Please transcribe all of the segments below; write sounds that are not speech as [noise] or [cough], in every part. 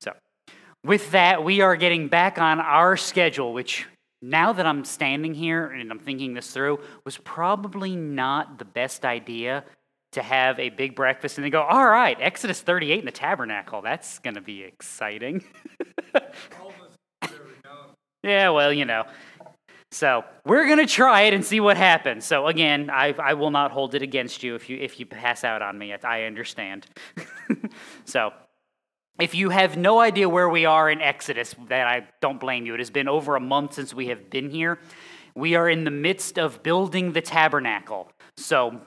So, with that, we are getting back on our schedule, which now that I'm standing here and I'm thinking this through, was probably not the best idea to have a big breakfast and then go, all right, Exodus 38 in the tabernacle. That's going to be exciting. [laughs] yeah, well, you know. So we're going to try it and see what happens. So again, I, I will not hold it against you if you, if you pass out on me. I understand. [laughs] so if you have no idea where we are in Exodus, that I don't blame you. It has been over a month since we have been here. We are in the midst of building the tabernacle. So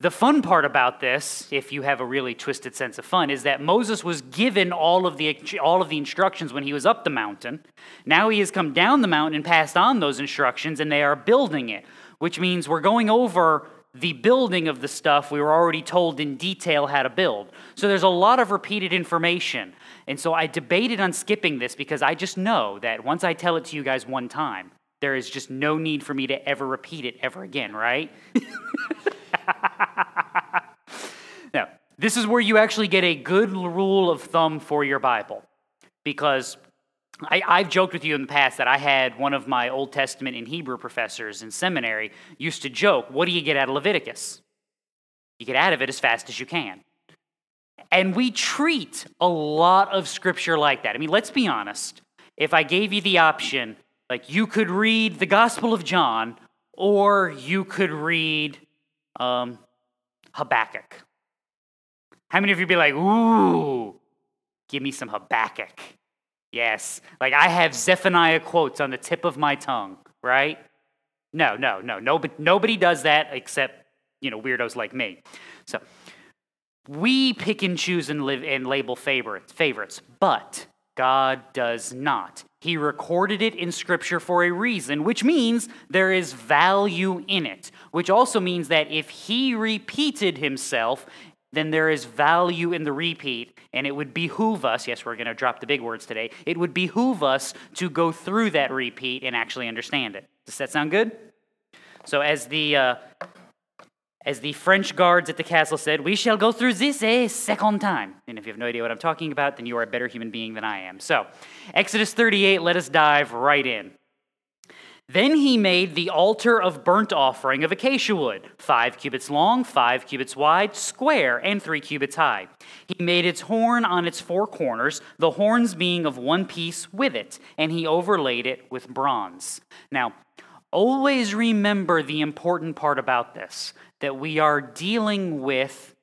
the fun part about this, if you have a really twisted sense of fun, is that Moses was given all of the all of the instructions when he was up the mountain. Now he has come down the mountain and passed on those instructions and they are building it, which means we're going over the building of the stuff we were already told in detail how to build. So there's a lot of repeated information. And so I debated on skipping this because I just know that once I tell it to you guys one time, there is just no need for me to ever repeat it ever again, right? [laughs] now, this is where you actually get a good rule of thumb for your Bible. Because I, have joked with you in the past that I had one of my Old Testament and Hebrew professors in seminary used to joke, What do you get out of Leviticus? You get out of it as fast as you can. And we treat a lot of scripture like that. I mean, let's be honest. If I gave you the option, like you could read the Gospel of John or you could read um, Habakkuk. How many of you be like, ooh, give me some Habakkuk? Yes. Like I have Zephaniah quotes on the tip of my tongue, right? No, no, no. Nobody, nobody does that except, you know, weirdos like me. So we pick and choose and live and label favorites, favorites, but God does not. He recorded it in Scripture for a reason, which means there is value in it, which also means that if He repeated Himself, then there is value in the repeat, and it would behoove us, yes, we're going to drop the big words today, it would behoove us to go through that repeat and actually understand it. Does that sound good? So, as the uh, as the French guards at the castle said, we shall go through this a second time. And if you have no idea what I'm talking about, then you are a better human being than I am. So, Exodus 38, let us dive right in. Then he made the altar of burnt offering of acacia wood, five cubits long, five cubits wide, square, and three cubits high. He made its horn on its four corners, the horns being of one piece with it, and he overlaid it with bronze. Now, always remember the important part about this that we are dealing with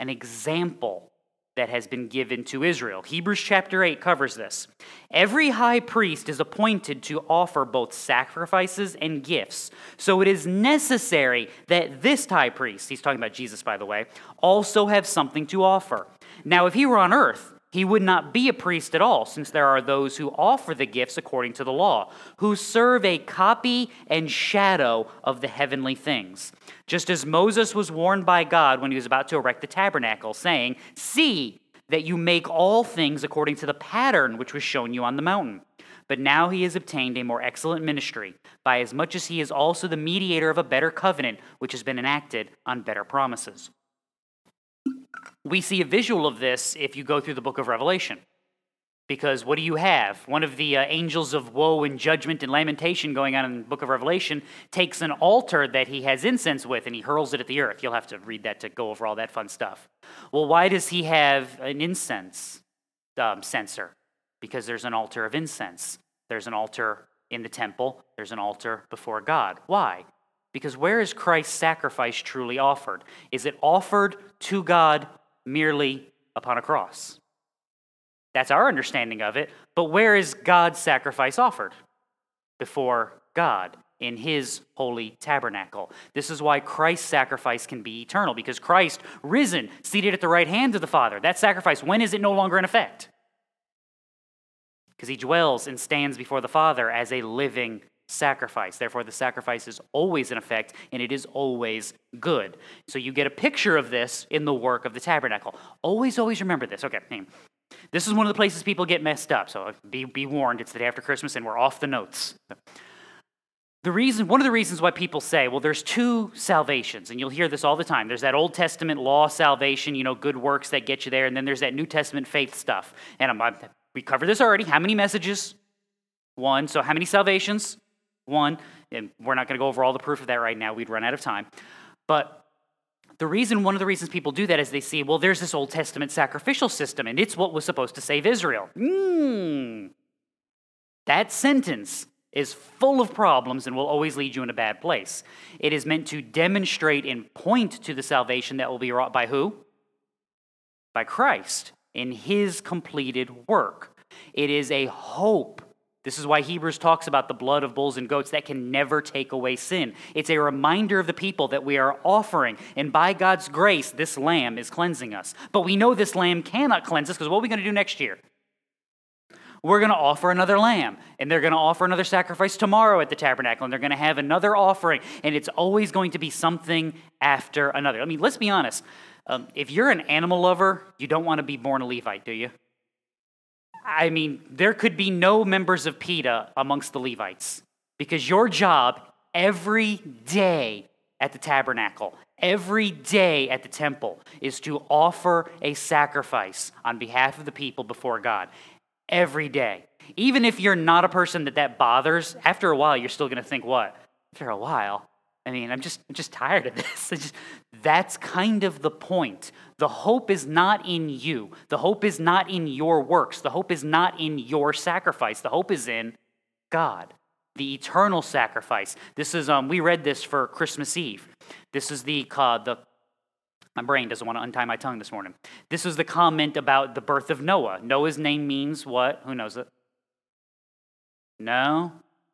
an example that has been given to Israel. Hebrews chapter 8 covers this. Every high priest is appointed to offer both sacrifices and gifts. So it is necessary that this high priest, he's talking about Jesus, by the way, also have something to offer. Now, if he were on earth, he would not be a priest at all, since there are those who offer the gifts according to the law, who serve a copy and shadow of the heavenly things. Just as Moses was warned by God when he was about to erect the tabernacle, saying, See that you make all things according to the pattern which was shown you on the mountain. But now he has obtained a more excellent ministry, by as much as he is also the mediator of a better covenant, which has been enacted on better promises we see a visual of this if you go through the book of Revelation. Because what do you have? One of the uh, angels of woe and judgment and lamentation going on in the book of Revelation takes an altar that he has incense with and he hurls it at the earth. You'll have to read that to go over all that fun stuff. Well, why does he have an incense um, censer? Because there's an altar of incense. There's an altar in the temple, there's an altar before God. Why? Because where is Christ's sacrifice truly offered? Is it offered to God merely upon a cross. That's our understanding of it. But where is God's sacrifice offered? Before God in his holy tabernacle. This is why Christ's sacrifice can be eternal, because Christ, risen, seated at the right hand of the Father, that sacrifice, when is it no longer in effect? Because he dwells and stands before the Father as a living sacrifice. Therefore, the sacrifice is always in effect and it is always good. So you get a picture of this in the work of the tabernacle. Always, always remember this. Okay, this is one of the places people get messed up. So be, be warned, it's the day after Christmas and we're off the notes. The reason, one of the reasons why people say, well, there's two salvations, and you'll hear this all the time. There's that Old Testament law salvation, you know, good works that get you there, and then there's that New Testament faith stuff. And I'm, I'm we covered this already. How many messages? One. So how many salvations? One. And we're not going to go over all the proof of that right now. We'd run out of time. But the reason, one of the reasons people do that is they see, well, there's this Old Testament sacrificial system, and it's what was supposed to save Israel. Hmm. That sentence is full of problems and will always lead you in a bad place. It is meant to demonstrate and point to the salvation that will be wrought by who? By Christ in his completed work. It is a hope. This is why Hebrews talks about the blood of bulls and goats that can never take away sin. It's a reminder of the people that we are offering, and by God's grace, this lamb is cleansing us. But we know this lamb cannot cleanse us because what are we going to do next year? We're going to offer another lamb, and they're going to offer another sacrifice tomorrow at the tabernacle, and they're going to have another offering, and it's always going to be something after another. I mean, let's be honest. Um, if you're an animal lover, you don't want to be born a Levite, do you? I mean, there could be no members of PETA amongst the Levites because your job every day at the tabernacle, every day at the temple, is to offer a sacrifice on behalf of the people before God. Every day. Even if you're not a person that that bothers, after a while, you're still going to think, what? After a while, I mean, I'm just, I'm just tired of this. [laughs] Just, that's kind of the point. The hope is not in you. The hope is not in your works. The hope is not in your sacrifice. The hope is in God, the eternal sacrifice. This is, um, we read this for Christmas Eve. This is the, uh, the, my brain doesn't want to untie my tongue this morning. This was the comment about the birth of Noah. Noah's name means what? Who knows it? No,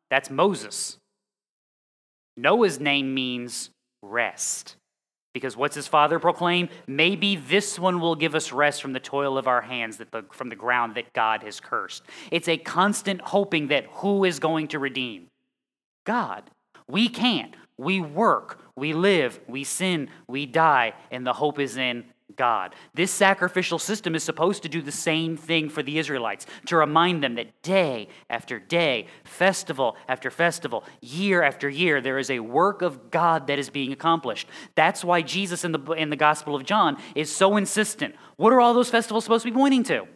that's Moses. Noah's name means rest. Because what's his father proclaim? Maybe this one will give us rest from the toil of our hands, that the, from the ground that God has cursed. It's a constant hoping that who is going to redeem? God. We can't. We work, we live, we sin, we die, and the hope is in God. This sacrificial system is supposed to do the same thing for the Israelites to remind them that day after day, festival after festival, year after year, there is a work of God that is being accomplished. That's why Jesus in the, in the Gospel of John is so insistent. What are all those festivals supposed to be pointing to?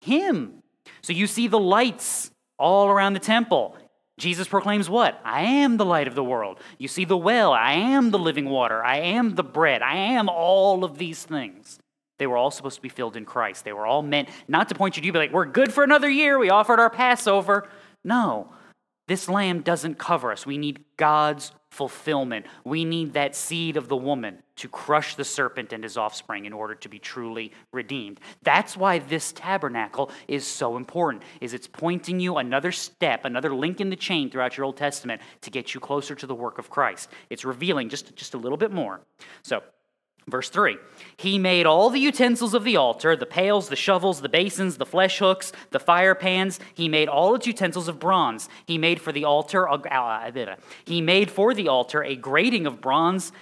Him. So you see the lights all around the temple. Jesus proclaims what? I am the light of the world. You see the well. I am the living water. I am the bread. I am all of these things. They were all supposed to be filled in Christ. They were all meant not to point you to you, but like, we're good for another year. We offered our Passover. No, this lamb doesn't cover us. We need God's fulfillment. We need that seed of the woman to crush the serpent and his offspring in order to be truly redeemed. That's why this tabernacle is so important. Is it's pointing you another step, another link in the chain throughout your Old Testament to get you closer to the work of Christ. It's revealing just just a little bit more. So, Verse 3 He made all the utensils of the altar the pails, the shovels, the basins, the flesh hooks, the fire pans. He made all its utensils of bronze. He made for the altar, uh, he made for the altar a grating of bronze,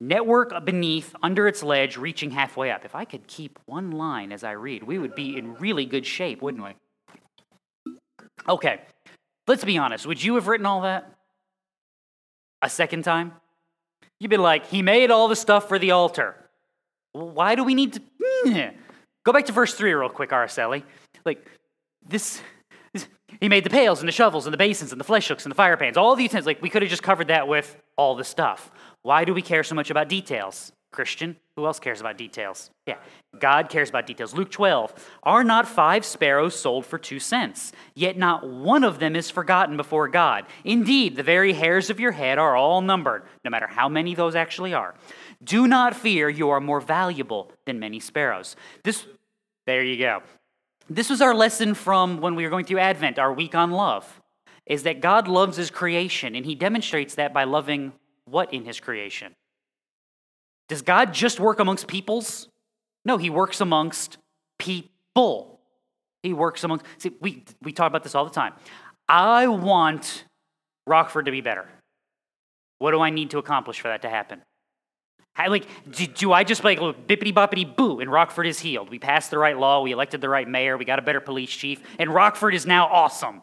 network beneath, under its ledge, reaching halfway up. If I could keep one line as I read, we would be in really good shape, wouldn't we? Okay, let's be honest. Would you have written all that a second time? You'd be like, He made all the stuff for the altar. Why do we need to? Hmm. Go back to verse 3 real quick, Araceli. Like, this, this, He made the pails and the shovels and the basins and the flesh hooks and the fire pans, all the utensils. Like, we could have just covered that with all the stuff. Why do we care so much about details? Christian, who else cares about details? Yeah, God cares about details. Luke 12, are not five sparrows sold for two cents? Yet not one of them is forgotten before God. Indeed, the very hairs of your head are all numbered, no matter how many those actually are. Do not fear, you are more valuable than many sparrows. This, there you go. This was our lesson from when we were going through Advent, our week on love, is that God loves his creation, and he demonstrates that by loving what in his creation? Does God just work amongst peoples? No, he works amongst people. He works amongst, see, we, we talk about this all the time. I want Rockford to be better. What do I need to accomplish for that to happen? How, like, do, do, I just like bippity boppity boo and Rockford is healed? We passed the right law, we elected the right mayor, we got a better police chief, and Rockford is now awesome.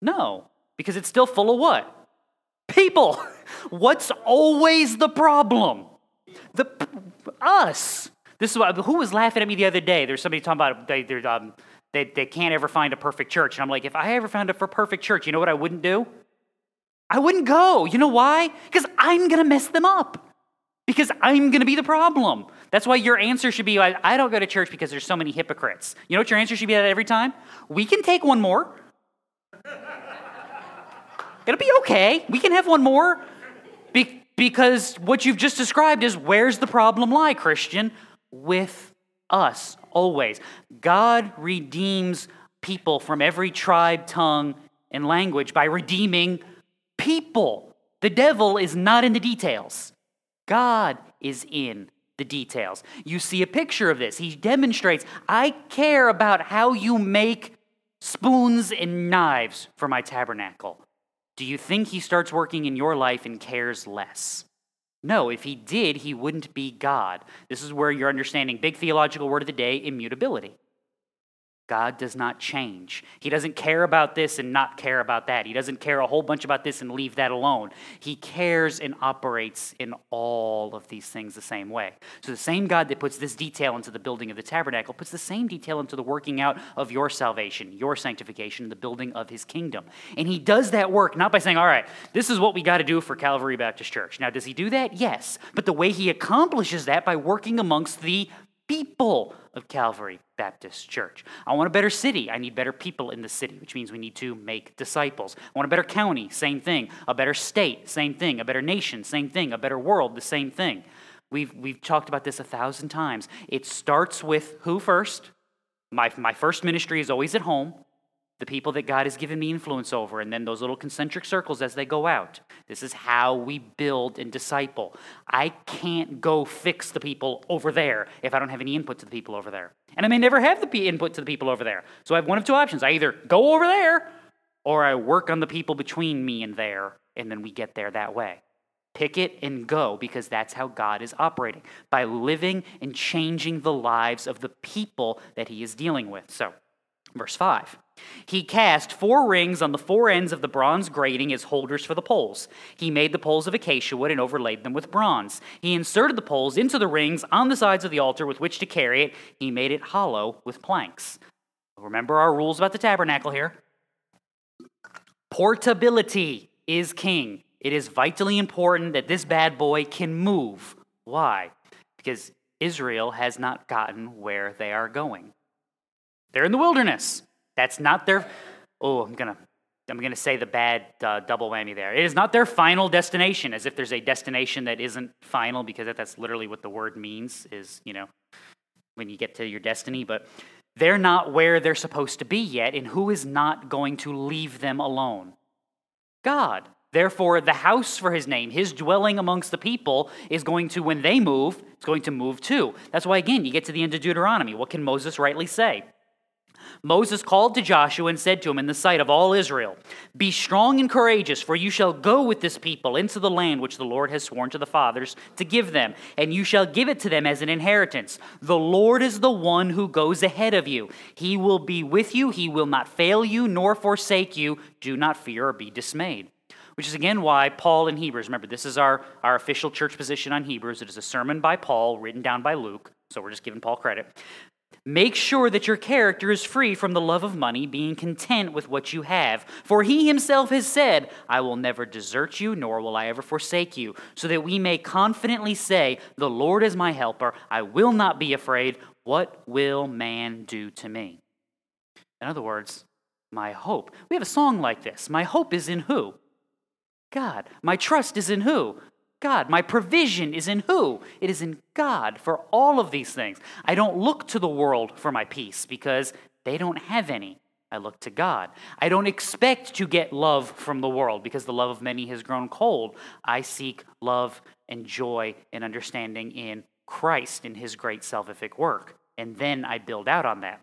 No, because it's still full of what? People. [laughs] What's always the problem? The us. This is what, who was laughing at me the other day. There's somebody talking about they, um, they, they can't ever find a perfect church. And I'm like, if I ever found a perfect church, you know what I wouldn't do? I wouldn't go. You know why? Because I'm to mess them up. Because I'm to be the problem. That's why your answer should be I don't go to church because there's so many hypocrites. You know what your answer should be at every time? We can take one more. It'll be okay. We can have one more. Be- because what you've just described is where's the problem lie, Christian? With us, always. God redeems people from every tribe, tongue, and language by redeeming people. The devil is not in the details, God is in the details. You see a picture of this. He demonstrates I care about how you make spoons and knives for my tabernacle. Do you think he starts working in your life and cares less? No, if he did, he wouldn't be God. This is where you're understanding big theological word of the day immutability. God does not change. He doesn't care about this and not care about that. He doesn't care a whole bunch about this and leave that alone. He cares and operates in all of these things the same way. So, the same God that puts this detail into the building of the tabernacle puts the same detail into the working out of your salvation, your sanctification, the building of his kingdom. And he does that work not by saying, all right, this is what we got to do for Calvary Baptist Church. Now, does he do that? Yes. But the way he accomplishes that by working amongst the people of Calvary Baptist Church. I want a better city. I need better people in the city, which means we need to make disciples. I want a better county, same thing. A better state, same thing. A better nation, same thing. A better world, the same thing. We've, we've talked about this a thousand times. It starts with who first? My, my first ministry is always at home the people that God has given me influence over, and then those little concentric circles as they go out. This is how we build and disciple. I can't go fix the people over there if I don't have any input to the people over there. And I may never have the input to the people over there. So I have one of two options. I either go over there or I work on the people between me and there, and then we get there that way. Pick it and go because that's how God is operating by living and changing the lives of the people that He is dealing with. So, verse 5. He cast four rings on the four ends of the bronze grating as holders for the poles. He made the poles of acacia wood and overlaid them with bronze. He inserted the poles into the rings on the sides of the altar with which to carry it. He made it hollow with planks. Remember our rules about the tabernacle here. Portability is king. It is vitally important that this bad boy can move. Why? Because Israel has not gotten where they are going. They're in the wilderness. That's not their, oh, I'm going to. I'm going to say the bad uh, double whammy there. It is not their final destination, as if there's a destination that isn't final, because that's literally what the word means, is, you know, when you get to your destiny. But they're not where they're supposed to be yet, and who is not going to leave them alone? God. Therefore, the house for his name, his dwelling amongst the people, is going to, when they move, it's going to move too. That's why, again, you get to the end of Deuteronomy. What can Moses rightly say? Moses called to Joshua and said to him in the sight of all Israel, Be strong and courageous, for you shall go with this people into the land which the Lord has sworn to the fathers to give them, and you shall give it to them as an inheritance. The Lord is the one who goes ahead of you. He will be with you, he will not fail you nor forsake you. Do not fear or be dismayed which is again why Paul in Hebrews, remember, this is our, our official church position on Hebrews. It is a sermon by Paul written down by Luke, so we're just giving Paul credit. Make sure that your character is free from the love of money, being content with what you have. For he himself has said, I will never desert you, nor will I ever forsake you, so that we may confidently say, The Lord is my helper. I will not be afraid. What will man do to me? In other words, my hope. We have a song like this. My hope is in who? God. My trust is in who? God. My provision is in who? It is in God for all of these things. I don't look to the world for my peace because they don't have any. I look to God. I don't expect to get love from the world because the love of many has grown cold. I seek love and joy and understanding in Christ in his great salvific work. And then I build out on that.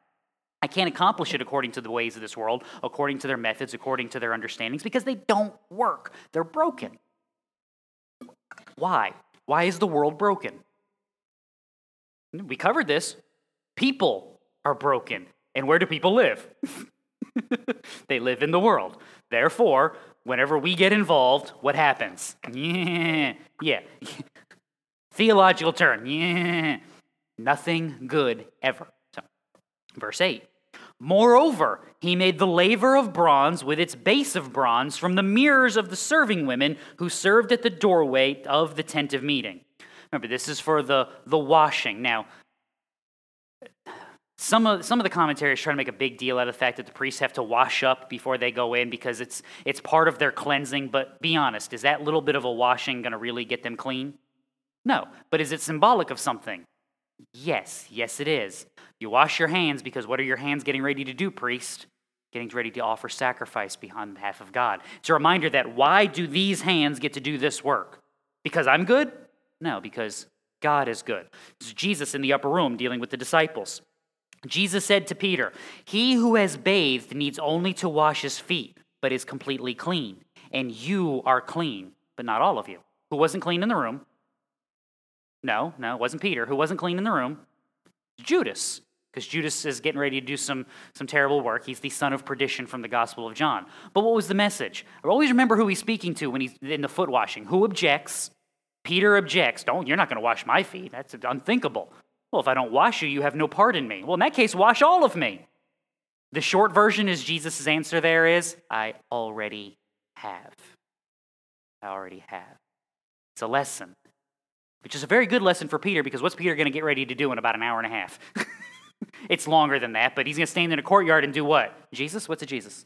I can't accomplish it according to the ways of this world, according to their methods, according to their understandings, because they don't work. They're broken. Why? Why is the world broken? We covered this. People are broken. And where do people live? [laughs] they live in the world. Therefore, whenever we get involved, what happens? [laughs] Yeah. Yeah. [laughs] Theological term. Yeah. Nothing good ever. So, verse 8. Moreover, he made the laver of bronze with its base of bronze from the mirrors of the serving women who served at the doorway of the tent of meeting. Remember, this is for the, the washing. Now, some of, some of the commentaries try to make a big deal out of the fact that the priests have to wash up before they go in because it's, it's part of their cleansing. But be honest, is that little bit of a washing going to really get them clean? No. But is it symbolic of something? Yes, yes, it is. You wash your hands because what are your hands getting ready to do, priest? Getting ready to offer sacrifice on behalf of God. It's a reminder that why do these hands get to do this work? Because I'm good? No, because God is good. It's Jesus in the upper room dealing with the disciples. Jesus said to Peter, He who has bathed needs only to wash his feet, but is completely clean. And you are clean, but not all of you. Who wasn't clean in the room? No, no, it wasn't Peter. Who wasn't clean in the room? Judas, because Judas is getting ready to do some, some terrible work. He's the son of perdition from the Gospel of John. But what was the message? I always remember who he's speaking to when he's in the foot washing. Who objects? Peter objects. Don't, you're not going to wash my feet. That's unthinkable. Well, if I don't wash you, you have no part in me. Well, in that case, wash all of me. The short version is Jesus' answer there is, I already have. I already have. It's a lesson which is a very good lesson for Peter because what's Peter going to get ready to do in about an hour and a half? [laughs] it's longer than that, but he's going to stand in a courtyard and do what? Jesus? What's a Jesus?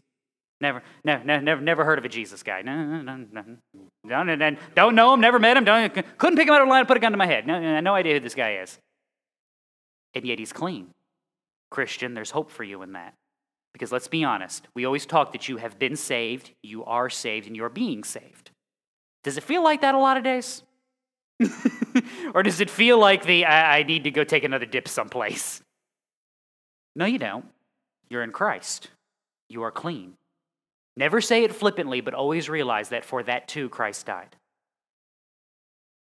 Never, never, never, never heard of a Jesus guy. No, no, no, no, no, no, don't know him, never met him, don't, couldn't pick him out of a line and put a gun to my head. No, no idea who this guy is. And yet he's clean. Christian, there's hope for you in that. Because let's be honest, we always talk that you have been saved, you are saved, and you're being saved. Does it feel like that a lot of days? [laughs] or does it feel like the I, I need to go take another dip someplace? No, you don't. You're in Christ. You are clean. Never say it flippantly, but always realize that for that too, Christ died.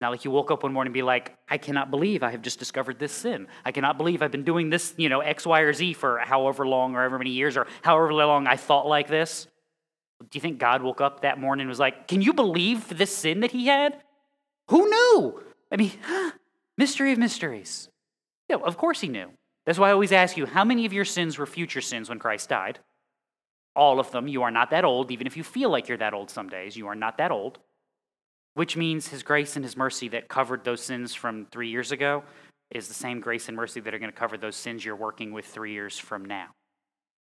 Not like you woke up one morning and be like, I cannot believe I have just discovered this sin. I cannot believe I've been doing this, you know, X, Y, or Z for however long or however many years or however long I thought like this. Do you think God woke up that morning and was like, Can you believe this sin that he had? Who knew? I mean, [gasps] mystery of mysteries. Yeah, of course he knew. That's why I always ask you how many of your sins were future sins when Christ died? All of them. You are not that old, even if you feel like you're that old some days. You are not that old. Which means his grace and his mercy that covered those sins from three years ago is the same grace and mercy that are going to cover those sins you're working with three years from now.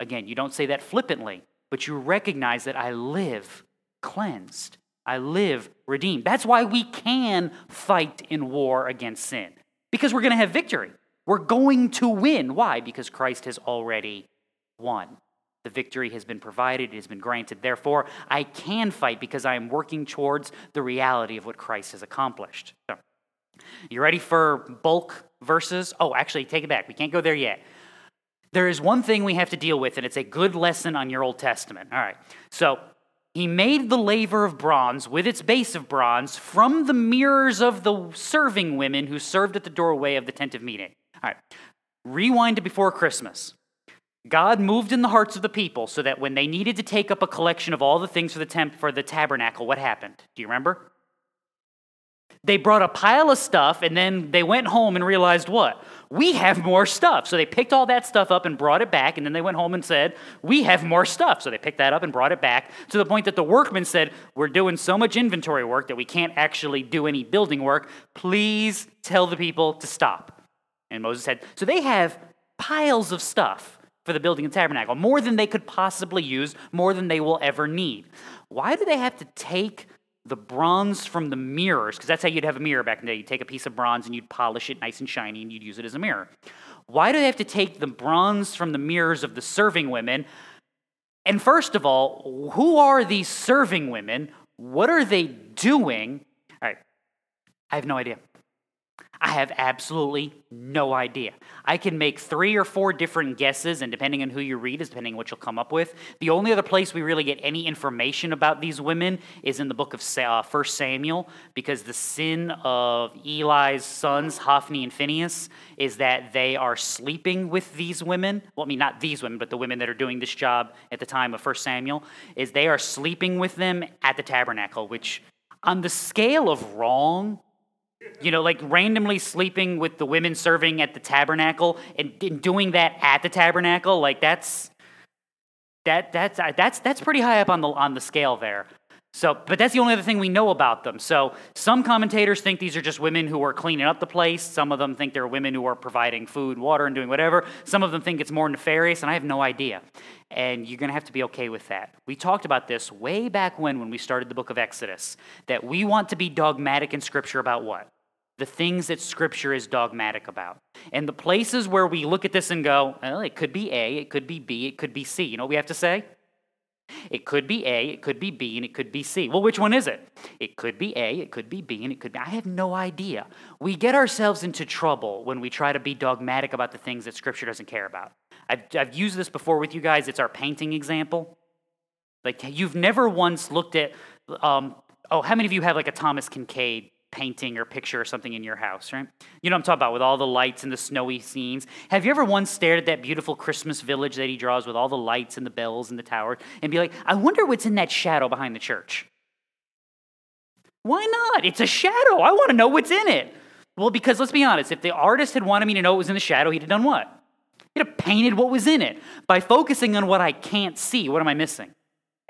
Again, you don't say that flippantly, but you recognize that I live cleansed. I live redeemed. That's why we can fight in war against sin, because we're going to have victory. We're going to win. Why? Because Christ has already won. The victory has been provided, it has been granted. Therefore, I can fight because I am working towards the reality of what Christ has accomplished. So, you ready for bulk verses? Oh, actually, take it back. We can't go there yet. There is one thing we have to deal with, and it's a good lesson on your Old Testament. All right. So, he made the laver of bronze with its base of bronze from the mirrors of the serving women who served at the doorway of the tent of meeting. All right, rewind to before Christmas. God moved in the hearts of the people so that when they needed to take up a collection of all the things for the temp for the tabernacle, what happened? Do you remember? They brought a pile of stuff and then they went home and realized what? We have more stuff. So they picked all that stuff up and brought it back, and then they went home and said, We have more stuff. So they picked that up and brought it back to the point that the workmen said, We're doing so much inventory work that we can't actually do any building work. Please tell the people to stop. And Moses said, So they have piles of stuff for the building of the tabernacle, more than they could possibly use, more than they will ever need. Why do they have to take the bronze from the mirrors, because that's how you'd have a mirror back in the day. You'd take a piece of bronze and you'd polish it nice and shiny and you'd use it as a mirror. Why do they have to take the bronze from the mirrors of the serving women? And first of all, who are these serving women? What are they doing? All right, I have no idea. I have absolutely no idea. I can make three or four different guesses, and depending on who you read, is depending on what you'll come up with. The only other place we really get any information about these women is in the book of uh, 1 Samuel, because the sin of Eli's sons, Hophni and Phinehas, is that they are sleeping with these women. Well, I mean, not these women, but the women that are doing this job at the time of 1 Samuel, is they are sleeping with them at the tabernacle, which on the scale of wrong You know, like randomly sleeping with the women serving at the tabernacle and, and doing that at the tabernacle, like that's that that's that's that's pretty high up on the on the scale there. So, but that's the only other thing we know about them. So, some commentators think these are just women who are cleaning up the place. Some of them think they're women who are providing food, water, and doing whatever. Some of them think it's more nefarious, and I have no idea. And you're going to have to be okay with that. We talked about this way back when, when we started the book of Exodus, that we want to be dogmatic in Scripture about what? The things that Scripture is dogmatic about. And the places where we look at this and go, well, it could be A, it could be B, it could be C. You know what we have to say? It could be A, it could be B, and it could be C. Well, which one is it? It could be A, it could be B, and it could be. I have no idea. We get ourselves into trouble when we try to be dogmatic about the things that Scripture doesn't care about. I've, I've used this before with you guys. It's our painting example. Like, you've never once looked at, um, oh, how many of you have like a Thomas Kinkade painting or picture or something in your house, right? You know what I'm talking about with all the lights and the snowy scenes. Have you ever once stared at that beautiful Christmas village that he draws with all the lights and the bells and the tower and be like, I wonder what's in that shadow behind the church? Why not? It's a shadow. I want to know what's in it. Well, because let's be honest, if the artist had wanted me to know what was in the shadow, he'd have done what? He'd have painted what was in it. By focusing on what I can't see, what am I missing?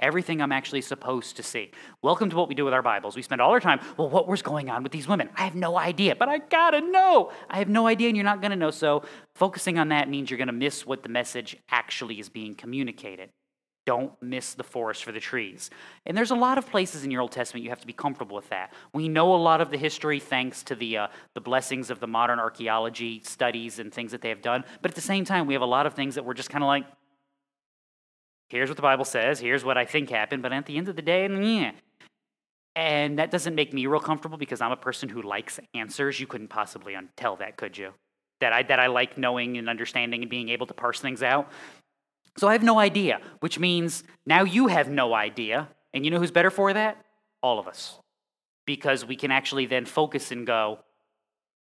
Everything I'm actually supposed to see. Welcome to what we do with our Bibles. We spend all our time, well, what was going on with these women? I have no idea, but I gotta know. I have no idea, and you're not gonna know. So, focusing on that means you're gonna miss what the message actually is being communicated. Don't miss the forest for the trees. And there's a lot of places in your Old Testament you have to be comfortable with that. We know a lot of the history thanks to the, uh, the blessings of the modern archaeology studies and things that they have done. But at the same time, we have a lot of things that we're just kind of like, Here's what the Bible says. Here's what I think happened. But at the end of the day, yeah. And that doesn't make me real comfortable because I'm a person who likes answers. You couldn't possibly tell that, could you? That I, that I like knowing and understanding and being able to parse things out. So I have no idea, which means now you have no idea. And you know who's better for that? All of us. Because we can actually then focus and go,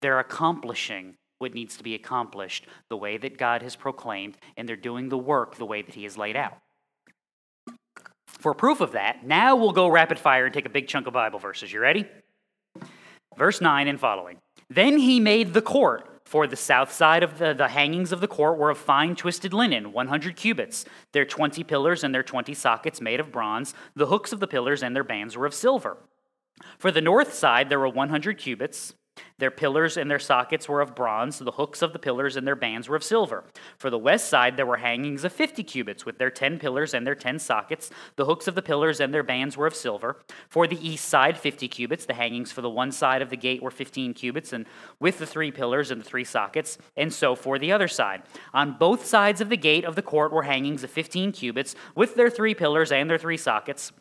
they're accomplishing what needs to be accomplished the way that God has proclaimed, and they're doing the work the way that He has laid out. For proof of that, now we'll go rapid fire and take a big chunk of Bible verses. You ready? Verse 9 and following. Then he made the court. For the south side of the, the hangings of the court were of fine twisted linen, 100 cubits. Their 20 pillars and their 20 sockets made of bronze. The hooks of the pillars and their bands were of silver. For the north side, there were 100 cubits. Their pillars and their sockets were of bronze, the hooks of the pillars and their bands were of silver. For the west side there were hangings of fifty cubits, with their ten pillars and their ten sockets. The hooks of the pillars and their bands were of silver. For the east side, fifty cubits. The hangings for the one side of the gate were fifteen cubits, and with the three pillars and the three sockets, and so for the other side. On both sides of the gate of the court were hangings of fifteen cubits, with their three pillars and their three sockets.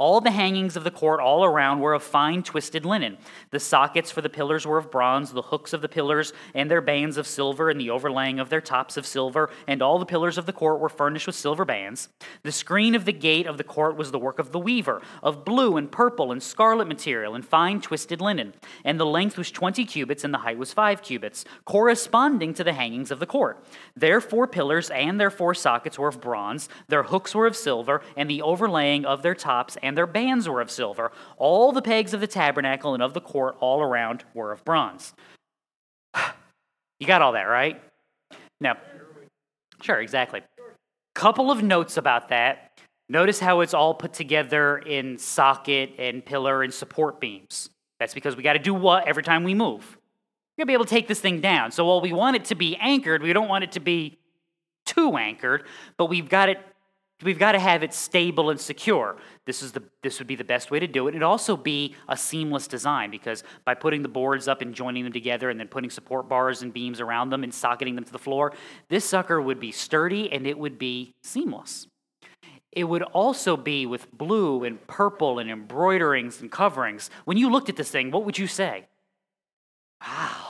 All the hangings of the court all around were of fine twisted linen. The sockets for the pillars were of bronze, the hooks of the pillars and their bands of silver, and the overlaying of their tops of silver, and all the pillars of the court were furnished with silver bands. The screen of the gate of the court was the work of the weaver, of blue and purple and scarlet material, and fine twisted linen. And the length was twenty cubits, and the height was five cubits, corresponding to the hangings of the court. Their four pillars and their four sockets were of bronze, their hooks were of silver, and the overlaying of their tops and their bands were of silver. All the pegs of the tabernacle and of the court all around were of bronze. [sighs] You got all that, right? Now, sure, exactly. Couple of notes about that. Notice how it's all put together in socket and pillar and support beams. That's because we got to do what every time we move? We're going to be able to take this thing down. So while we want it to be anchored, we don't want it to be too anchored, but we've got it We've got to have it stable and secure. This, is the, this would be the best way to do it. It'd also be a seamless design because by putting the boards up and joining them together and then putting support bars and beams around them and socketing them to the floor, this sucker would be sturdy and it would be seamless. It would also be with blue and purple and embroiderings and coverings. When you looked at this thing, what would you say? Wow,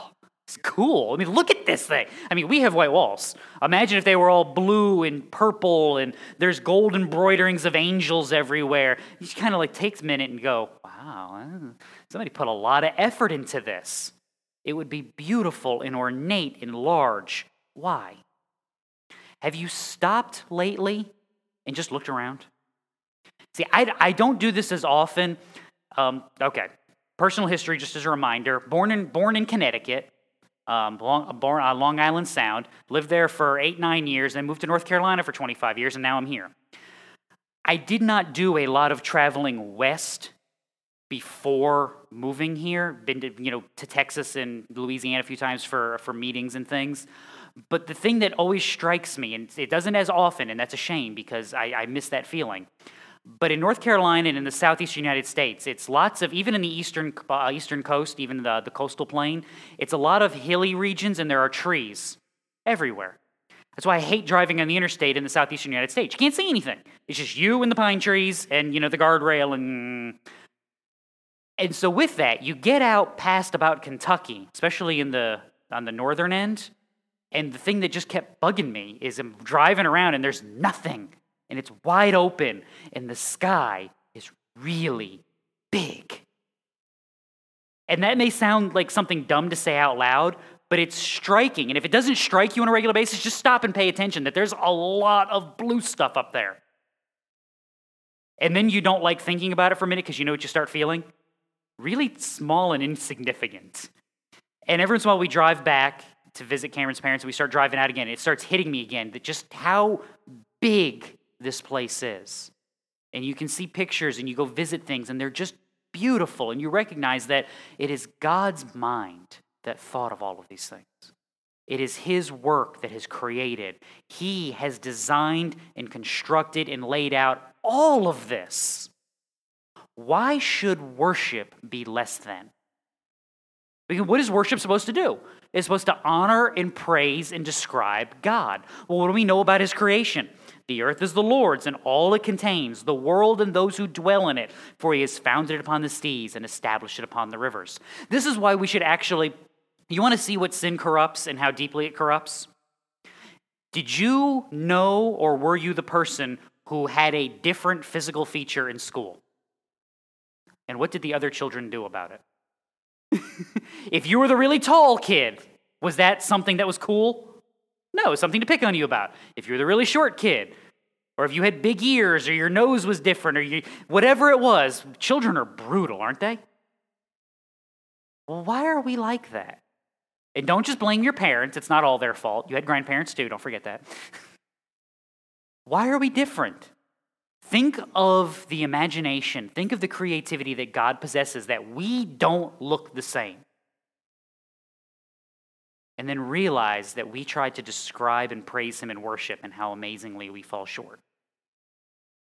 it's cool. I mean, look at this thing. I mean, we have white walls. Imagine if they were all blue and purple and there's gold embroiderings of angels everywhere. You just kind of like takes a minute and go, wow, somebody put a lot of effort into this. It would be beautiful and ornate and large. Why? Have you stopped lately and just looked around? See, I, I don't do this as often. Um, okay, personal history, just as a reminder born in, born in Connecticut, um, born on Long Island Sound, lived there for eight, nine years, then moved to North Carolina for 25 years, and now I'm here. I did not do a lot of traveling west before moving here. Been to, you know, to Texas and Louisiana a few times for, for meetings and things. But the thing that always strikes me, and it doesn't as often, and that's a shame because I, I miss that feeling. But in North Carolina and in the southeastern United States, it's lots of, even in the eastern, uh, eastern coast, even the, the coastal plain, it's a lot of hilly regions and there are trees everywhere. That's why I hate driving on the interstate in the southeastern United States. You can't see anything. It's just you and the pine trees and, you know, the guardrail and and so with that, you get out past about Kentucky, especially in the on the northern end, and the thing that just kept bugging me is I'm driving around and there's nothing and it's wide open and the sky is really big. And that may sound like something dumb to say out loud, but it's striking. And if it doesn't strike you on a regular basis, just stop and pay attention that there's a lot of blue stuff up there. And then you don't like thinking about it for a minute because you know what you start feeling? Really small and insignificant. And every once in a while we drive back to visit Cameron's parents and we start driving out again. It starts hitting me again that just how big this place is. And you can see pictures and you go visit things and they're just beautiful. And you recognize that it is God's mind that thought of all of these things. It is His work that has created. He has designed and constructed and laid out all of this. Why should worship be less than? Because what is worship supposed to do? It's supposed to honor and praise and describe God. Well, what do we know about His creation? The earth is the Lord's and all it contains, the world and those who dwell in it, for he has founded it upon the seas and established it upon the rivers. This is why we should actually, you want to see what sin corrupts and how deeply it corrupts? Did you know or were you the person who had a different physical feature in school? And what did the other children do about it? [laughs] if you were the really tall kid, was that something that was cool? No, something to pick on you about. If you're the really short kid, or if you had big ears, or your nose was different, or you, whatever it was, children are brutal, aren't they? Well, why are we like that? And don't just blame your parents, it's not all their fault. You had grandparents too, don't forget that. [laughs] why are we different? Think of the imagination, think of the creativity that God possesses that we don't look the same and then realize that we try to describe and praise him in worship and how amazingly we fall short.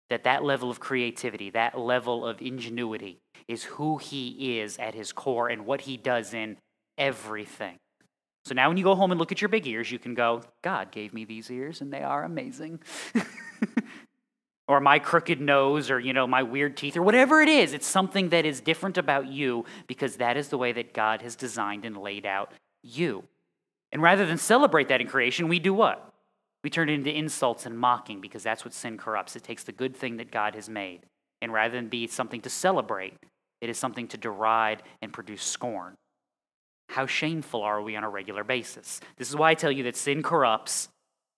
That that level of creativity, that level of ingenuity is who he is at his core and what he does in everything. So now when you go home and look at your big ears, you can go, God gave me these ears and they are amazing. [laughs] or my crooked nose or you know my weird teeth or whatever it is it's something that is different about you because that is the way that god has designed and laid out you and rather than celebrate that in creation, we do what? We turn it into insults and mocking because that's what sin corrupts. It takes the good thing that God has made, and rather than be something to celebrate, it is something to deride and produce scorn. How shameful are we on a regular basis? This is why I tell you that sin corrupts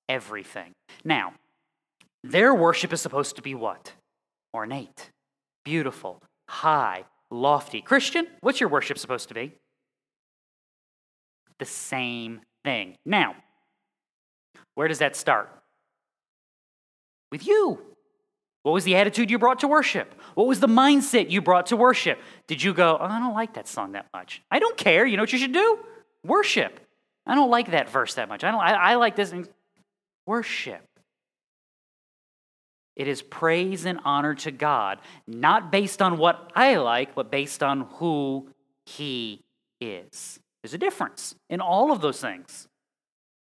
everything. Now, their worship is supposed to be what? Ornate, beautiful, high, lofty. Christian, what's your worship supposed to be? The same thing. Now, where does that start? With you. What was the attitude you brought to worship? What was the mindset you brought to worship? Did you go, oh, I don't like that song that much? I don't care. You know what you should do? Worship. I don't like that verse that much. I don't I, I like this worship. It is praise and honor to God, not based on what I like, but based on who He is. There's a difference in all of those things.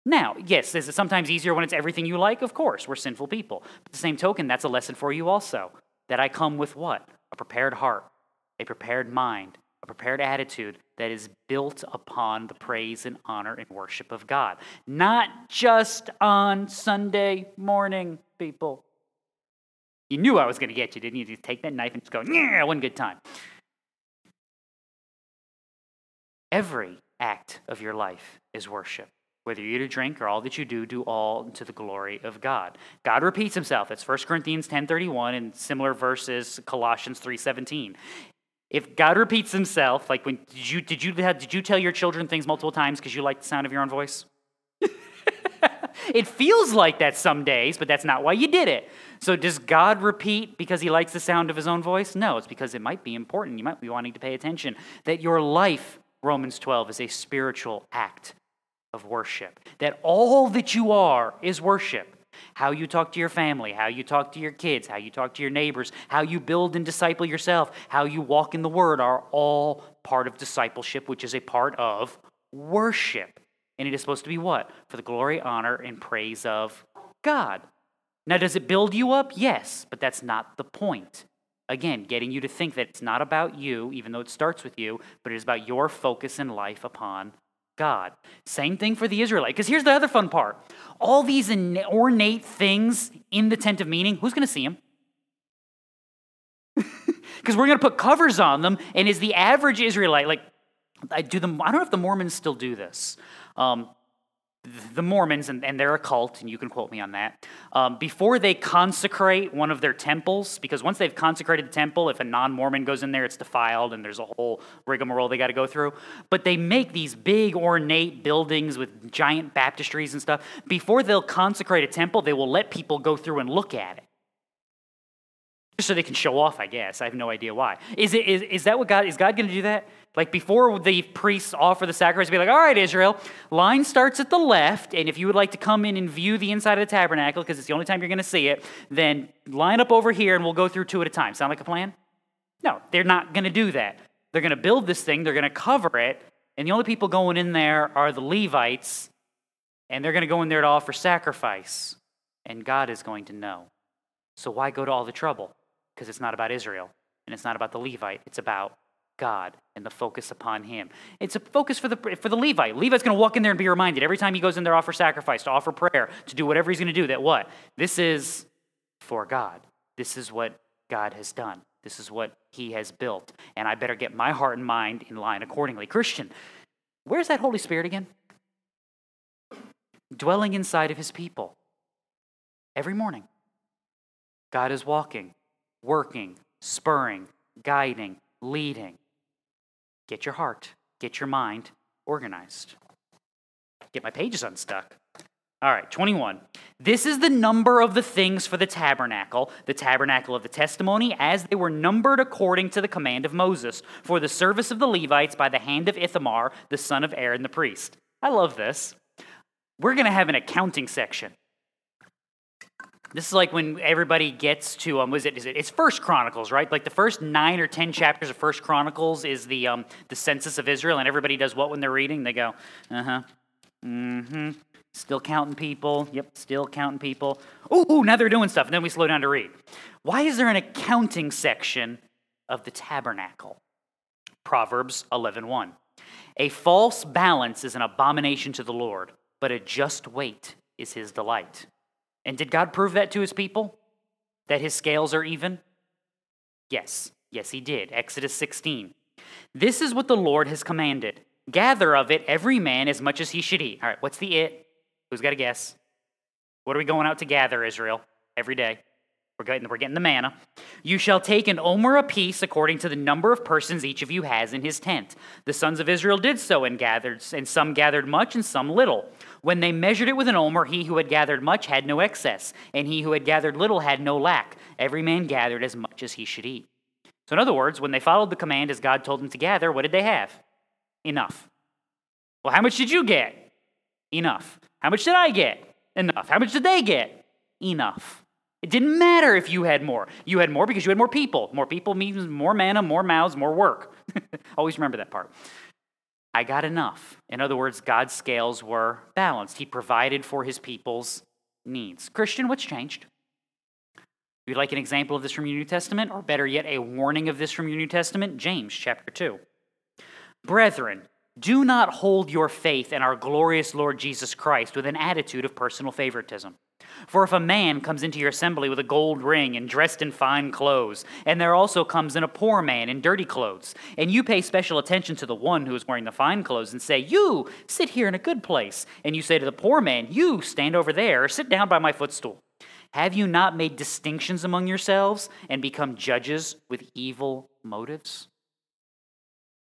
Now, yes, is it sometimes easier when it's everything you like? Of course, we're sinful people. But the same token, that's a lesson for you also. That I come with what? A prepared heart, a prepared mind, a prepared attitude that is built upon the praise and honor and worship of God. Not just on Sunday morning, people. You knew I was going to get you, didn't you? You take that knife and just go, yeah, one good time. Every act of your life is worship. Whether you eat or drink or all that you do, do all to the glory of God. God repeats himself. It's 1 Corinthians 10.31 and similar verses, Colossians 3.17. If God repeats himself, like when did you did you did you tell your children things multiple times because you like the sound of your own voice? [laughs] it feels like that some days, but that's not why you did it. So does God repeat because he likes the sound of his own voice? No, it's because it might be important. You might be wanting to pay attention. That your life, Romans 12, is a spiritual act of worship. That all that you are is worship. How you talk to your family, how you talk to your kids, how you talk to your neighbors, how you build and disciple yourself, how you walk in the Word are all part of discipleship, which is a part of worship. And it is supposed to be what? For the glory, honor, and praise of God. Now, does it build you up? Yes, but that's not the point. Again, getting you to think that it's not about you, even though it starts with you, but it is about your focus in life upon God. Same thing for the Israelite. Because here's the other fun part all these ornate things in the tent of meeting, who's going to see them? Because [laughs] we're going to put covers on them, and is the average Israelite like? I do them. I don't know if the Mormons still do this. Um, the Mormons, and, and, they're a cult, and you can quote me on that, um, before they consecrate one of their temples, because once they've consecrated the temple, if a non Mormon goes in there, it's defiled, and there's a whole rigmarole they got to go through. But they make these big, ornate buildings with giant baptistries and stuff. Before they'll consecrate a temple, they will let people go through and look at it. Just so they can show off, I guess. I have no idea why. Is, it, is, is that what God, is God going to do that? Like before the priests offer the sacrifice, be like, all right, Israel, line starts at the left, and if you would like to come in and view the inside of the tabernacle, because it's the only time you're going to see it, then line up over here and we'll go through two at a time. Sound like a plan? No, they're not going to do that. They're going to build this thing, they're going to cover it, and the only people going in there are the Levites, and they're going to go in there to offer sacrifice, and God is going to know. So why go to all the trouble? Because it's not about Israel, and it's not about the Levite, it's about God and the focus upon Him. It's a focus for the, for the Levite. Levite's going to walk in there and be reminded every time he goes in there, offer sacrifice, to offer prayer, to do whatever he's going to do, that what? This is for God. This is what God has done. This is what He has built. And I better get my heart and mind in line accordingly. Christian, where's that Holy Spirit again? Dwelling inside of His people every morning. God is walking, working, spurring, guiding, leading. Get your heart, get your mind organized. Get my pages unstuck. All right, 21. This is the number of the things for the tabernacle, the tabernacle of the testimony, as they were numbered according to the command of Moses, for the service of the Levites by the hand of Ithamar, the son of Aaron the priest. I love this. We're going to have an accounting section. This is like when everybody gets to um, was it is it it's First Chronicles, right? Like the first nine or ten chapters of First Chronicles is the um the census of Israel, and everybody does what when they're reading? They go, uh huh, mm-hmm. Still counting people. Yep, still counting people. Ooh, now they're doing stuff, and then we slow down to read. Why is there an accounting section of the tabernacle? Proverbs 11:1. A false balance is an abomination to the Lord, but a just weight is his delight. And did God prove that to his people? That his scales are even? Yes. Yes, he did. Exodus 16. This is what the Lord has commanded gather of it every man as much as he should eat. All right, what's the it? Who's got a guess? What are we going out to gather, Israel, every day? We're getting, we're getting the manna. You shall take an omer apiece according to the number of persons each of you has in his tent. The sons of Israel did so and gathered, and some gathered much and some little. When they measured it with an omer, he who had gathered much had no excess, and he who had gathered little had no lack. Every man gathered as much as he should eat. So, in other words, when they followed the command as God told them to gather, what did they have? Enough. Well, how much did you get? Enough. How much did I get? Enough. How much did they get? Enough. It didn't matter if you had more. You had more because you had more people. More people means more manna, more mouths, more work. [laughs] Always remember that part. I got enough. In other words, God's scales were balanced. He provided for his people's needs. Christian, what's changed? You'd like an example of this from your New Testament, or better yet, a warning of this from your New Testament? James chapter 2. Brethren, do not hold your faith in our glorious Lord Jesus Christ with an attitude of personal favoritism. For if a man comes into your assembly with a gold ring and dressed in fine clothes, and there also comes in a poor man in dirty clothes, and you pay special attention to the one who is wearing the fine clothes and say, You sit here in a good place, and you say to the poor man, You stand over there, or sit down by my footstool. Have you not made distinctions among yourselves and become judges with evil motives?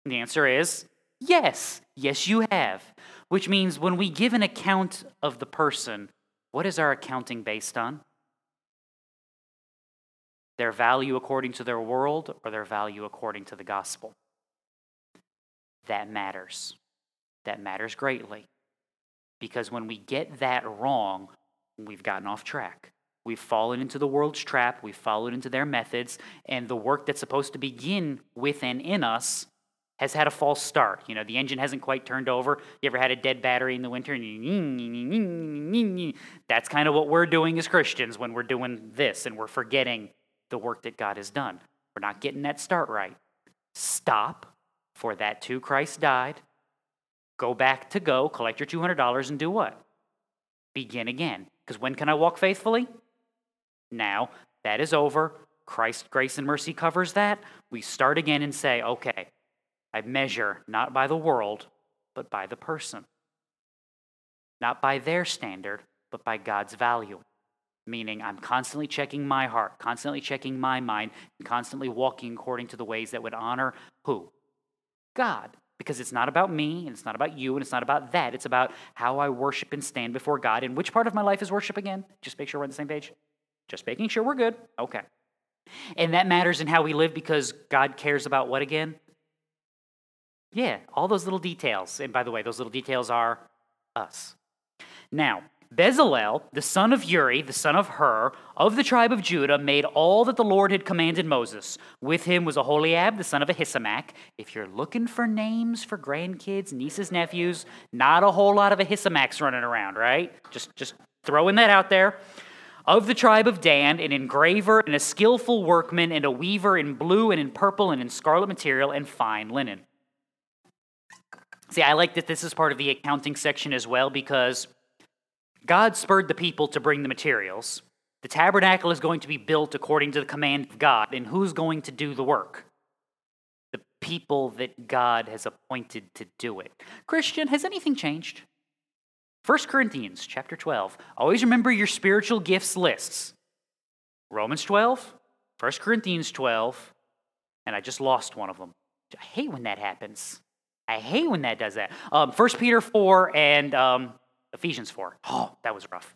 And the answer is yes. Yes, you have. Which means when we give an account of the person, what is our accounting based on? Their value according to their world or their value according to the gospel? That matters. That matters greatly. Because when we get that wrong, we've gotten off track. We've fallen into the world's trap, we've fallen into their methods, and the work that's supposed to begin with and in us has had a false start. You know, the engine hasn't quite turned over. You ever had a dead battery in the winter? That's kind of what we're doing as Christians when we're doing this and we're forgetting the work that God has done. We're not getting that start right. Stop, for that too Christ died. Go back to go, collect your $200, and do what? Begin again. Because when can I walk faithfully? Now, that is over. Christ's grace and mercy covers that. We start again and say, okay, I measure not by the world, but by the person. Not by their standard, but by God's value. Meaning, I'm constantly checking my heart, constantly checking my mind, constantly walking according to the ways that would honor who? God. Because it's not about me, and it's not about you, and it's not about that. It's about how I worship and stand before God. And which part of my life is worship again? Just make sure we're on the same page. Just making sure we're good. Okay. And that matters in how we live because God cares about what again? Yeah, all those little details. And by the way, those little details are us. Now, Bezalel, the son of Uri, the son of Hur, of the tribe of Judah, made all that the Lord had commanded Moses. With him was Aholiab, the son of Ahisamach. If you're looking for names for grandkids, nieces, nephews, not a whole lot of Ahisamachs running around, right? Just, just throwing that out there. Of the tribe of Dan, an engraver and a skillful workman, and a weaver in blue and in purple and in scarlet material and fine linen. See, I like that this is part of the accounting section as well because God spurred the people to bring the materials. The tabernacle is going to be built according to the command of God, and who's going to do the work? The people that God has appointed to do it. Christian, has anything changed? 1 Corinthians chapter 12. Always remember your spiritual gifts lists. Romans 12, 1 Corinthians 12, and I just lost one of them. I hate when that happens. I hate when that does that. Um, 1 Peter 4 and um, Ephesians 4. Oh, that was rough.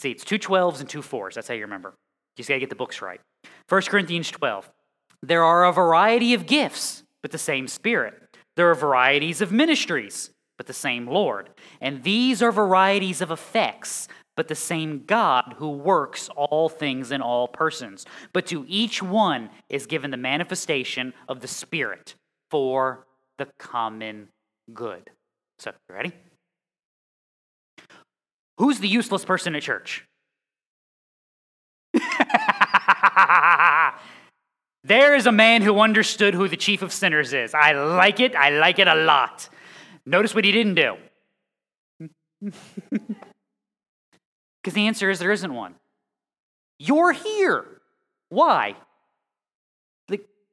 See, it's two 12s and two 4s. That's how you remember. You just got to get the books right. 1 Corinthians 12. There are a variety of gifts, but the same Spirit. There are varieties of ministries, but the same Lord. And these are varieties of effects, but the same God who works all things in all persons. But to each one is given the manifestation of the Spirit for the common good. So, you ready? Who's the useless person at church? [laughs] there is a man who understood who the chief of sinners is. I like it. I like it a lot. Notice what he didn't do. [laughs] Because the answer is there isn't one. You're here. Why?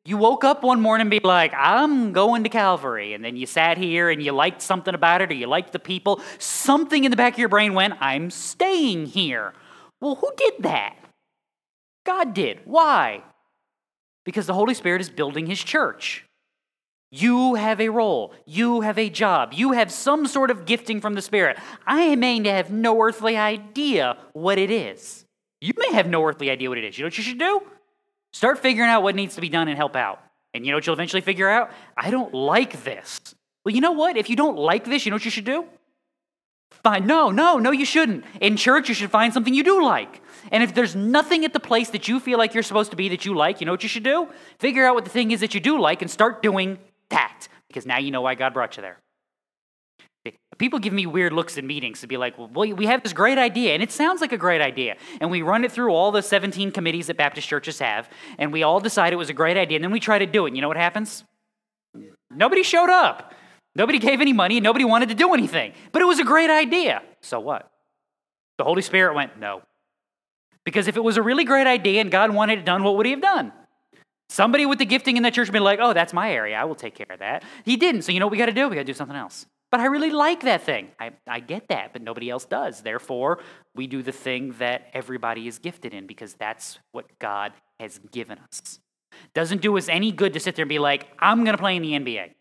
You woke up one morning and be like, I'm going to Calvary. And then you sat here and you liked something about it or you liked the people. Something in the back of your brain went, I'm staying here. Well, who did that? God did. Why? Because the Holy Spirit is building his church. You have a role. You have a job. You have some sort of gifting from the Spirit. I may have no earthly idea what it is. You may have no earthly idea what it is. You know what you should do? Start figuring out what needs to be done and help out. And you know what you'll eventually figure out? I don't like this. Well, you know what? If you don't like this, you know what you should do? Fine. No, no, no, you shouldn't. In church, you should find something you do like. And if there's nothing at the place that you feel like you're supposed to be that you like, you know what you should do? Figure out what the thing is that you do like and start doing that. Because now you know why God brought you there. People give me weird looks in meetings to be like, well, we have this great idea, and it sounds like a great idea. And we run it through all the 17 committees that Baptist churches have, and we all decide it was a great idea, and then we try to do it. And you know what happens? Nobody showed up. Nobody gave any money, nobody wanted to do anything. But it was a great idea. So what? The Holy Spirit went, no. Because if it was a really great idea and God wanted it done, what would He have done? Somebody with the gifting in that church would be like, oh, that's my area. I will take care of that. He didn't. So you know what we got to do? We got to do something else. But I really like that thing. I, I get that, but nobody else does. Therefore, we do the thing that everybody is gifted in because that's what God has given us. Doesn't do us any good to sit there and be like, I'm going to play in the NBA.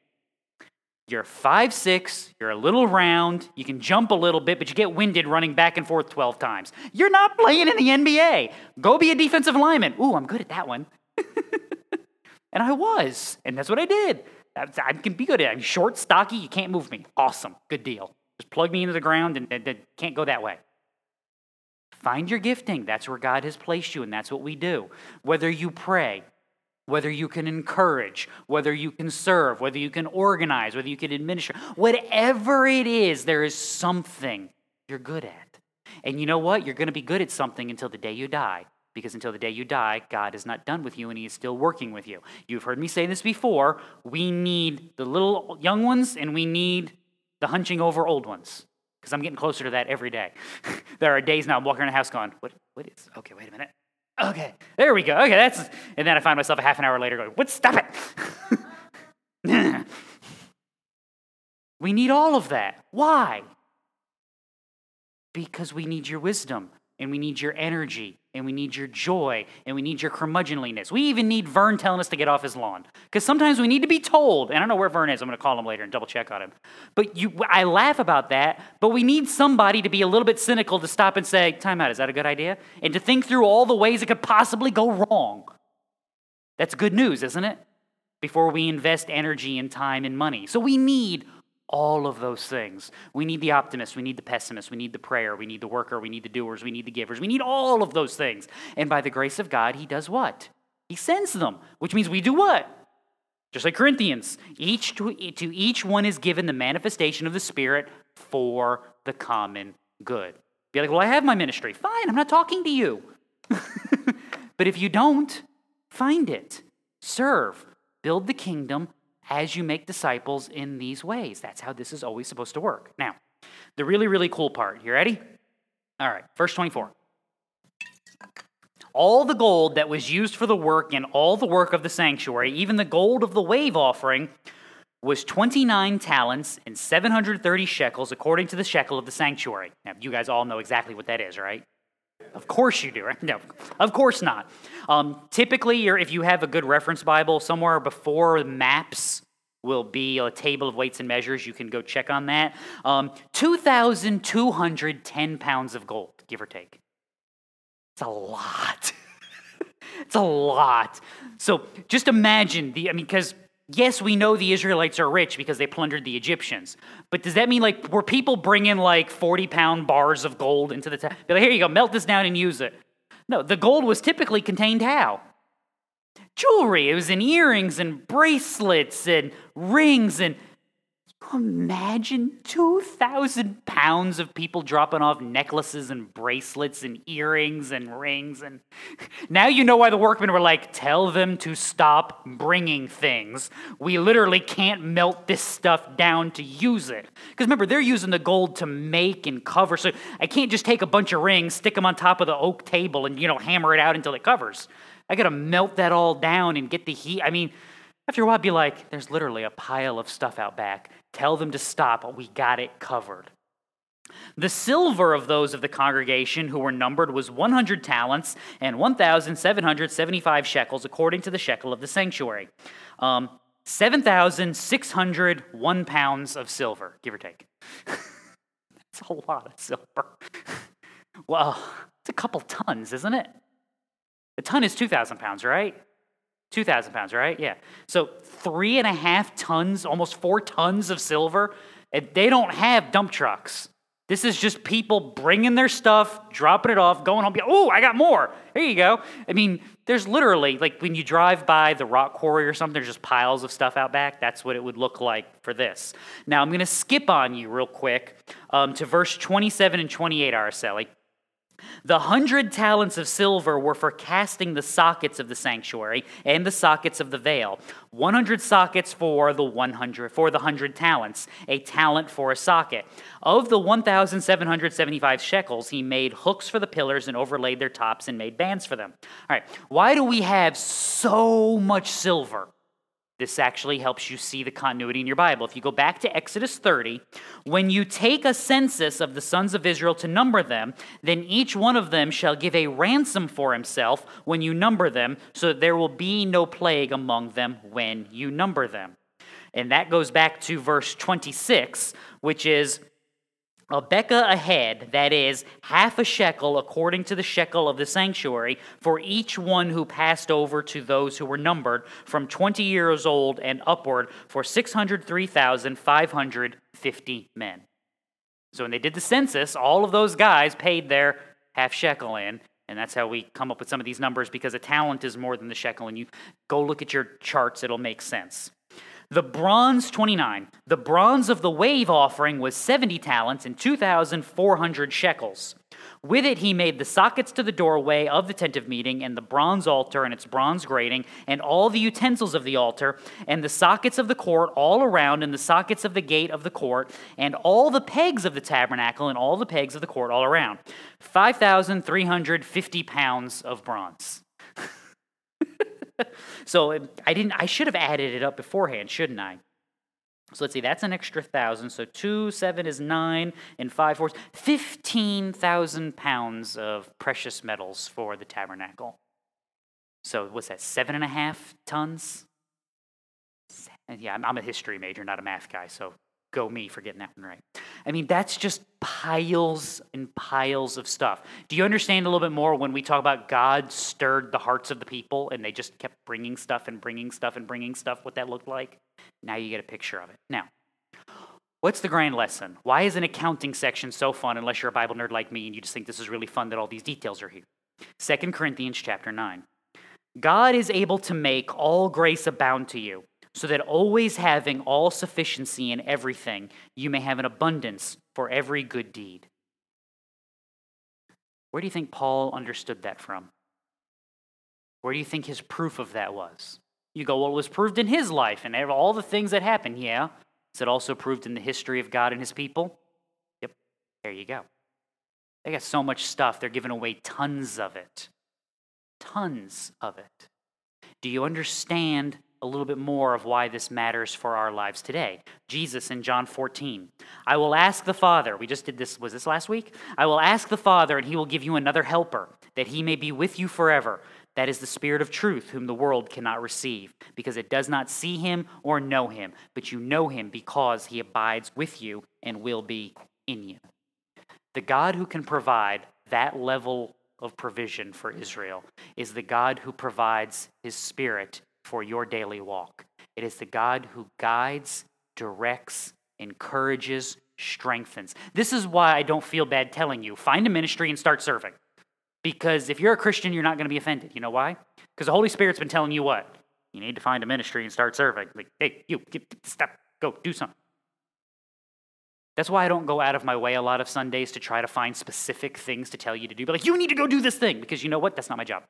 You're five six. You're a little round. You can jump a little bit, but you get winded running back and forth 12 times. You're not playing in the NBA. Go be a defensive lineman. Ooh, I'm good at that one. [laughs] and I was, and that's what I did. I can be good at it. I'm short, stocky. You can't move me. Awesome. Good deal. Just plug me into the ground and, and, and can't go that way. Find your gifting. That's where God has placed you, and that's what we do. Whether you pray, whether you can encourage, whether you can serve, whether you can organize, whether you can administer, whatever it is, there is something you're good at. And you know what? You're going to be good at something until the day you die. Because until the day you die, God is not done with you and He is still working with you. You've heard me say this before. We need the little young ones and we need the hunching over old ones. Because I'm getting closer to that every day. [laughs] there are days now I'm walking around the house going, what, what is, okay, wait a minute. Okay, there we go. Okay, that's, and then I find myself a half an hour later going, what, stop it. [laughs] we need all of that. Why? Because we need your wisdom and we need your energy and we need your joy, and we need your curmudgeonliness. We even need Vern telling us to get off his lawn. Because sometimes we need to be told, and I don't know where Vern is, I'm to call him later and double check on him. But you, I laugh about that, but we need somebody to be a little bit cynical to stop and say, time out, is that a good idea? And to think through all the ways it could possibly go wrong. That's good news, isn't it? Before we invest energy and time and money. So we need all of those things. We need the optimist, we need the pessimist, we need the prayer, we need the worker, we need the doers, we need the givers. We need all of those things. And by the grace of God, He does what? He sends them, which means we do what? Just like Corinthians, each to, to each one is given the manifestation of the Spirit for the common good. Be like, well, I have my ministry. Fine, I'm not talking to you. [laughs] but if you don't, find it, serve, build the kingdom, as you make disciples in these ways. That's how this is always supposed to work. Now, the really, really cool part. You ready? All right, verse 24. All the gold that was used for the work and all the work of the sanctuary, even the gold of the wave offering, was 29 talents and 730 shekels according to the shekel of the sanctuary. Now, you guys all know exactly what that is, right? Of course you do? No, of course not. Um, typically, if you have a good reference Bible, somewhere before maps will be a table of weights and measures. You can go check on that. Um, 2,210 pounds of gold, give or take. It's a lot. [laughs] it's a lot. So just imagine the, I mean, because yes, we know the Israelites are rich because they plundered the Egyptians. But does that mean like were people bringing like 40 pound bars of gold into the? Be like, here you go, melt this down and use it. No, the gold was typically contained how? Jewelry. It was in earrings and bracelets and rings and Imagine 2,000 pounds of people dropping off necklaces and bracelets and earrings and rings. And [laughs] now you know why the workmen were like, tell them to stop bringing things. We literally can't melt this stuff down to use it. Because remember, they're using the gold to make and cover. So I can't just take a bunch of rings, stick them on top of the oak table, and, you know, hammer it out until it covers. I got to melt that all down and get the heat. I mean, after a while, I'd be like, there's literally a pile of stuff out back. Tell them to stop. We got it covered. The silver of those of the congregation who were numbered was 100 talents and 1,775 shekels, according to the shekel of the sanctuary. Um, 7,601 pounds of silver, give or take. [laughs] That's a lot of silver. [laughs] well, it's a couple tons, isn't it? A ton is 2,000 pounds, right? 2,000 pounds, right? Yeah. So three and a half tons, almost four tons of silver. And they don't have dump trucks. This is just people bringing their stuff, dropping it off, going home. Oh, I got more. Here you go. I mean, there's literally, like when you drive by the rock quarry or something, there's just piles of stuff out back. That's what it would look like for this. Now, I'm going to skip on you real quick um, to verse 27 and 28, Araceli. The hundred talents of silver were for casting the sockets of the sanctuary and the sockets of the veil. 100 sockets for the 100 for the 100 talents, a talent for a socket. Of the 1775 shekels, he made hooks for the pillars and overlaid their tops and made bands for them. All right. Why do we have so much silver? This actually helps you see the continuity in your Bible. If you go back to Exodus 30, when you take a census of the sons of Israel to number them, then each one of them shall give a ransom for himself when you number them, so that there will be no plague among them when you number them. And that goes back to verse 26, which is a beka a head, that is, half a shekel according to the shekel of the sanctuary, for each one who passed over to those who were numbered from 20 years old and upward, for 603,550 men. So when they did the census, all of those guys paid their half shekel in, and that's how we come up with some of these numbers because a talent is more than the shekel. And you go look at your charts, it'll make sense. The bronze, 29. The bronze of the wave offering was 70 talents and 2,400 shekels. With it, he made the sockets to the doorway of the tent of meeting, and the bronze altar and its bronze grating, and all the utensils of the altar, and the sockets of the court all around, and the sockets of the gate of the court, and all the pegs of the tabernacle, and all the pegs of the court all around. 5,350 pounds of bronze. [laughs] [laughs] so um, I didn't. I should have added it up beforehand, shouldn't I? So let's see. That's an extra thousand. So two, seven is nine, and five fours fifteen thousand pounds of precious metals for the tabernacle. So what's that? Seven and a half tons. Yeah, I'm a history major, not a math guy, so go me for getting that one right. I mean, that's just piles and piles of stuff. Do you understand a little bit more when we talk about God stirred the hearts of the people and they just kept bringing stuff and bringing stuff and bringing stuff, what that looked like? Now you get a picture of it. Now, what's the grand lesson? Why is an accounting section so fun unless you're a Bible nerd like me and you just think this is really fun that all these details are here? 2 Corinthians chapter 9. God is able to make all grace abound to you so that always having all sufficiency in everything, you may have an abundance for every good deed. Where do you think Paul understood that from? Where do you think his proof of that was? You go, well, it was proved in his life and all the things that happened. Yeah. Is it also proved in the history of God and his people? Yep. There you go. They got so much stuff, they're giving away tons of it. Tons of it. Do you understand a little bit more of why this matters for our lives today. Jesus in John 14. I will ask the Father, we just did this, was this last week? I will ask the Father, and he will give you another helper, that he may be with you forever. That is the Spirit of truth, whom the world cannot receive, because it does not see him or know him, but you know him because he abides with you and will be in you. The God who can provide that level of provision for Israel is the God who provides his Spirit for your daily walk. It is the God who guides, directs, encourages, strengthens. This is why I don't feel bad telling you find a ministry and start serving. Because if you're a Christian, you're not going to be offended. You know why? Because the Holy Spirit's been telling you what? You need to find a ministry and start serving. Like, hey, you, get, stop, go, do something. That's why I don't go out of my way a lot of Sundays to try to find specific things to tell you to do. But like, you need to go do this thing because you know what? That's not my job.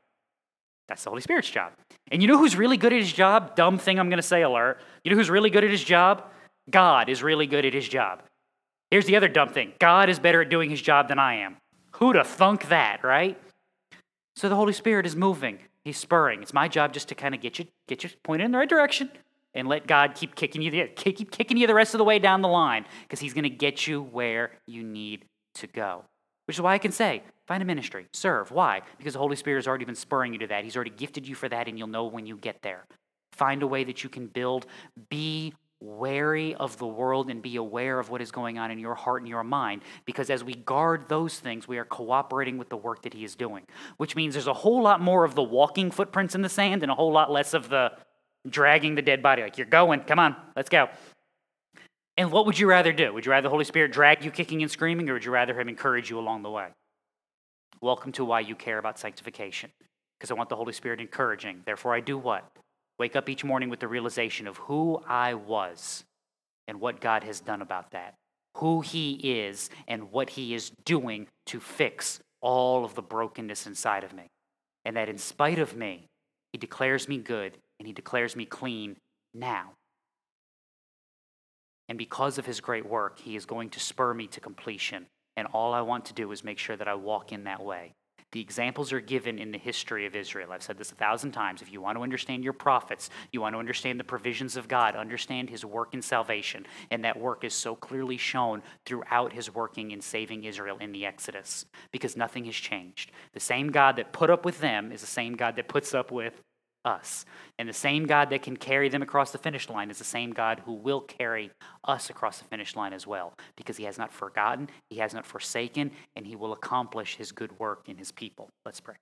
That's the Holy Spirit's job. And you know who's really good at his job? Dumb thing I'm going to say, alert. You know who's really good at his job? God is really good at his job. Here's the other dumb thing God is better at doing his job than I am. Who'd have thunk that, right? So the Holy Spirit is moving. He's spurring. It's my job just to kind of get you, get you pointed in the right direction and let God keep kicking you, the, keep kicking you the rest of the way down the line because He's going to get you where you need to go. Which is why I can say, find a ministry, serve. Why? Because the Holy Spirit has already been spurring you to that. He's already gifted you for that, and you'll know when you get there. Find a way that you can build. Be wary of the world and be aware of what is going on in your heart and your mind. Because as we guard those things, we are cooperating with the work that He is doing, which means there's a whole lot more of the walking footprints in the sand and a whole lot less of the dragging the dead body. Like, you're going, come on, let's go. And what would you rather do? Would you rather the Holy Spirit drag you kicking and screaming, or would you rather Him encourage you along the way? Welcome to why you care about sanctification. Because I want the Holy Spirit encouraging. Therefore, I do what? Wake up each morning with the realization of who I was and what God has done about that. Who He is and what He is doing to fix all of the brokenness inside of me. And that in spite of me, He declares me good and He declares me clean now. And because of his great work, he is going to spur me to completion. And all I want to do is make sure that I walk in that way. The examples are given in the history of Israel. I've said this a thousand times. If you want to understand your prophets, you want to understand the provisions of God, understand his work in salvation. And that work is so clearly shown throughout his working in saving Israel in the Exodus because nothing has changed. The same God that put up with them is the same God that puts up with us. And the same God that can carry them across the finish line is the same God who will carry us across the finish line as well, because he has not forgotten, he has not forsaken, and he will accomplish his good work in his people. Let's pray.